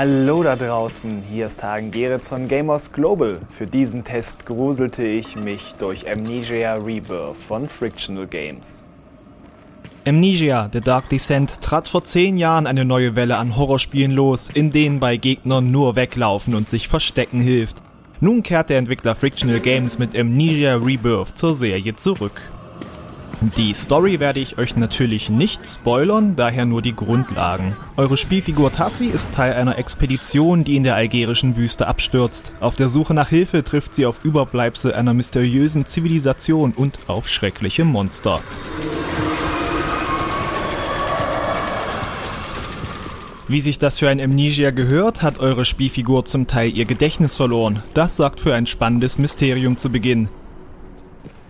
Hallo da draußen, hier ist Hagen Geritz von Gamers Global. Für diesen Test gruselte ich mich durch Amnesia Rebirth von Frictional Games. Amnesia, The Dark Descent, trat vor zehn Jahren eine neue Welle an Horrorspielen los, in denen bei Gegnern nur weglaufen und sich verstecken hilft. Nun kehrt der Entwickler Frictional Games mit Amnesia Rebirth zur Serie zurück. Die Story werde ich euch natürlich nicht spoilern, daher nur die Grundlagen. Eure Spielfigur Tassi ist Teil einer Expedition, die in der algerischen Wüste abstürzt. Auf der Suche nach Hilfe trifft sie auf Überbleibsel einer mysteriösen Zivilisation und auf schreckliche Monster. Wie sich das für ein Amnesia gehört, hat eure Spielfigur zum Teil ihr Gedächtnis verloren. Das sorgt für ein spannendes Mysterium zu Beginn.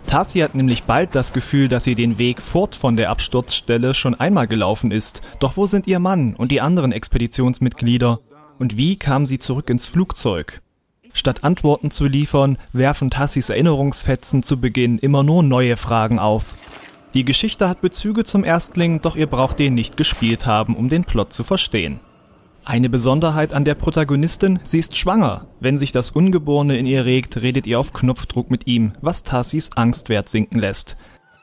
Tassi hat nämlich bald das Gefühl, dass sie den Weg fort von der Absturzstelle schon einmal gelaufen ist. Doch wo sind ihr Mann und die anderen Expeditionsmitglieder? Und wie kam sie zurück ins Flugzeug? Statt Antworten zu liefern, werfen Tassis Erinnerungsfetzen zu Beginn immer nur neue Fragen auf. Die Geschichte hat Bezüge zum Erstling, doch ihr braucht den nicht gespielt haben, um den Plot zu verstehen. Eine Besonderheit an der Protagonistin, sie ist schwanger. Wenn sich das Ungeborene in ihr regt, redet ihr auf Knopfdruck mit ihm, was Tassis Angstwert sinken lässt.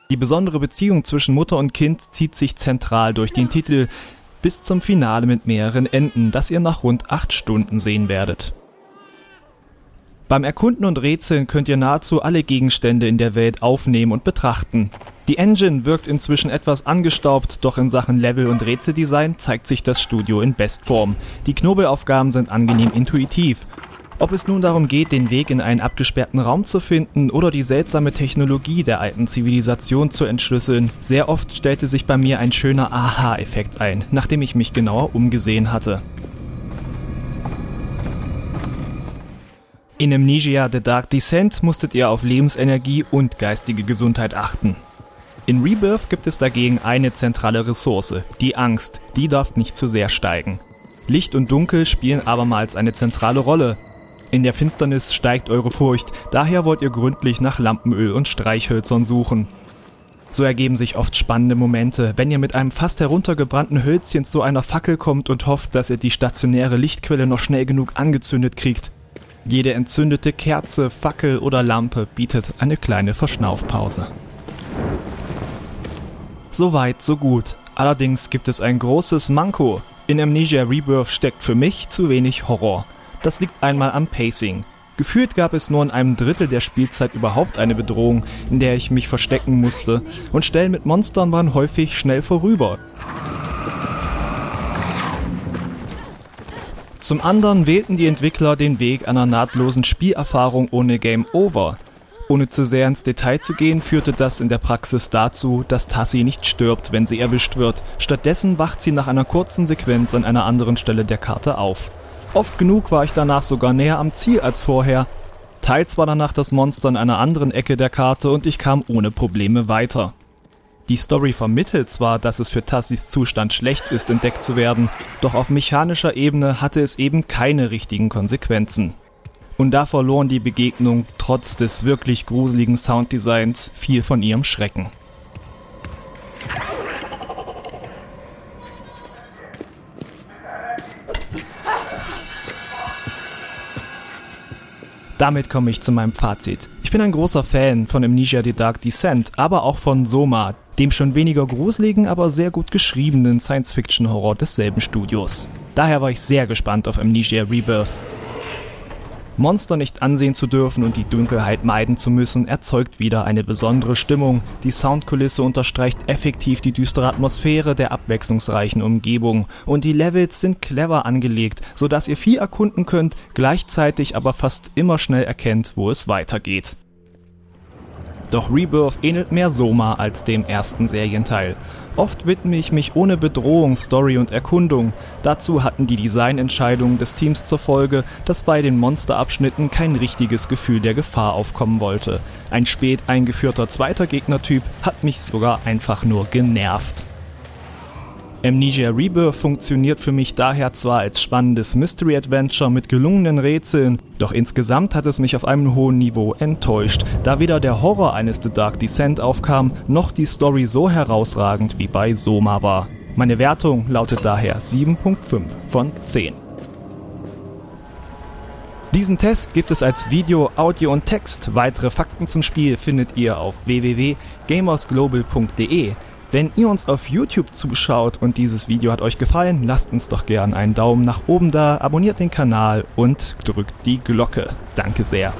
Die besondere Beziehung zwischen Mutter und Kind zieht sich zentral durch den Titel, bis zum Finale mit mehreren Enden, das ihr nach rund acht Stunden sehen werdet. Beim Erkunden und Rätseln könnt ihr nahezu alle Gegenstände in der Welt aufnehmen und betrachten. Die Engine wirkt inzwischen etwas angestaubt, doch in Sachen Level- und Rätseldesign zeigt sich das Studio in Bestform. Die Knobelaufgaben sind angenehm intuitiv. Ob es nun darum geht, den Weg in einen abgesperrten Raum zu finden oder die seltsame Technologie der alten Zivilisation zu entschlüsseln, sehr oft stellte sich bei mir ein schöner Aha-Effekt ein, nachdem ich mich genauer umgesehen hatte. In Amnesia The Dark Descent musstet ihr auf Lebensenergie und geistige Gesundheit achten. In Rebirth gibt es dagegen eine zentrale Ressource, die Angst, die darf nicht zu sehr steigen. Licht und Dunkel spielen abermals eine zentrale Rolle. In der Finsternis steigt eure Furcht, daher wollt ihr gründlich nach Lampenöl und Streichhölzern suchen. So ergeben sich oft spannende Momente, wenn ihr mit einem fast heruntergebrannten Hölzchen zu einer Fackel kommt und hofft, dass ihr die stationäre Lichtquelle noch schnell genug angezündet kriegt. Jede entzündete Kerze, Fackel oder Lampe bietet eine kleine Verschnaufpause. Soweit, so gut. Allerdings gibt es ein großes Manko. In Amnesia Rebirth steckt für mich zu wenig Horror. Das liegt einmal am Pacing. Gefühlt gab es nur in einem Drittel der Spielzeit überhaupt eine Bedrohung, in der ich mich verstecken musste, und Stellen mit Monstern waren häufig schnell vorüber. Zum anderen wählten die Entwickler den Weg einer nahtlosen Spielerfahrung ohne Game Over. Ohne zu sehr ins Detail zu gehen, führte das in der Praxis dazu, dass Tassi nicht stirbt, wenn sie erwischt wird. Stattdessen wacht sie nach einer kurzen Sequenz an einer anderen Stelle der Karte auf. Oft genug war ich danach sogar näher am Ziel als vorher. Teils war danach das Monster in einer anderen Ecke der Karte und ich kam ohne Probleme weiter. Die Story vermittelt zwar, dass es für Tassis Zustand schlecht ist, entdeckt zu werden, doch auf mechanischer Ebene hatte es eben keine richtigen Konsequenzen. Und da verloren die Begegnung trotz des wirklich gruseligen Sounddesigns viel von ihrem Schrecken. Damit komme ich zu meinem Fazit. Ich bin ein großer Fan von Amnesia The Dark Descent, aber auch von Soma, dem schon weniger gruseligen, aber sehr gut geschriebenen Science-Fiction-Horror desselben Studios. Daher war ich sehr gespannt auf Amnesia Rebirth. Monster nicht ansehen zu dürfen und die Dunkelheit meiden zu müssen, erzeugt wieder eine besondere Stimmung. Die Soundkulisse unterstreicht effektiv die düstere Atmosphäre der abwechslungsreichen Umgebung und die Levels sind clever angelegt, sodass ihr viel erkunden könnt, gleichzeitig aber fast immer schnell erkennt, wo es weitergeht. Doch Rebirth ähnelt mehr Soma als dem ersten Serienteil. Oft widme ich mich ohne Bedrohung Story und Erkundung. Dazu hatten die Designentscheidungen des Teams zur Folge, dass bei den Monsterabschnitten kein richtiges Gefühl der Gefahr aufkommen wollte. Ein spät eingeführter zweiter Gegnertyp hat mich sogar einfach nur genervt. Amnesia Rebirth funktioniert für mich daher zwar als spannendes Mystery Adventure mit gelungenen Rätseln, doch insgesamt hat es mich auf einem hohen Niveau enttäuscht, da weder der Horror eines The Dark Descent aufkam, noch die Story so herausragend wie bei Soma war. Meine Wertung lautet daher 7.5 von 10. Diesen Test gibt es als Video, Audio und Text. Weitere Fakten zum Spiel findet ihr auf www.gamersglobal.de. Wenn ihr uns auf YouTube zuschaut und dieses Video hat euch gefallen, lasst uns doch gern einen Daumen nach oben da, abonniert den Kanal und drückt die Glocke. Danke sehr.